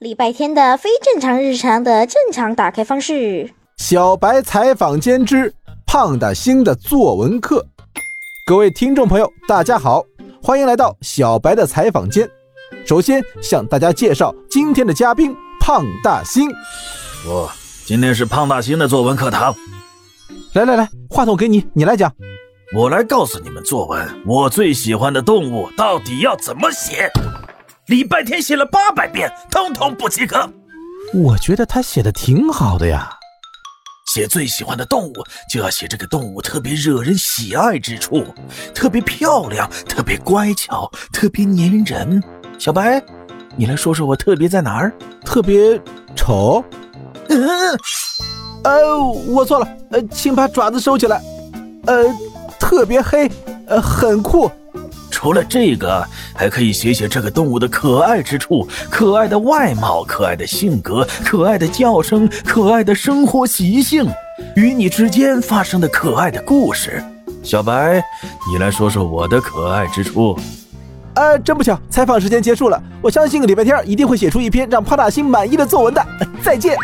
礼拜天的非正常日常的正常打开方式。小白采访间之胖大星的作文课。各位听众朋友，大家好，欢迎来到小白的采访间。首先向大家介绍今天的嘉宾胖大星。哦，今天是胖大星的作文课堂。来来来，话筒给你，你来讲。我来告诉你们作文，我最喜欢的动物到底要怎么写。礼拜天写了八百遍，通通不及格。我觉得他写的挺好的呀。写最喜欢的动物，就要写这个动物特别惹人喜爱之处，特别漂亮，特别乖巧，特别粘人。小白，你来说说我特别在哪儿？特别丑？嗯，呃，我错了。呃，请把爪子收起来。呃，特别黑，呃，很酷。除了这个，还可以写写这个动物的可爱之处：可爱的外貌、可爱的性格、可爱的叫声、可爱的生活习性，与你之间发生的可爱的故事。小白，你来说说我的可爱之处。呃，真不巧，采访时间结束了。我相信礼拜天一定会写出一篇让帕大星满意的作文的。再见。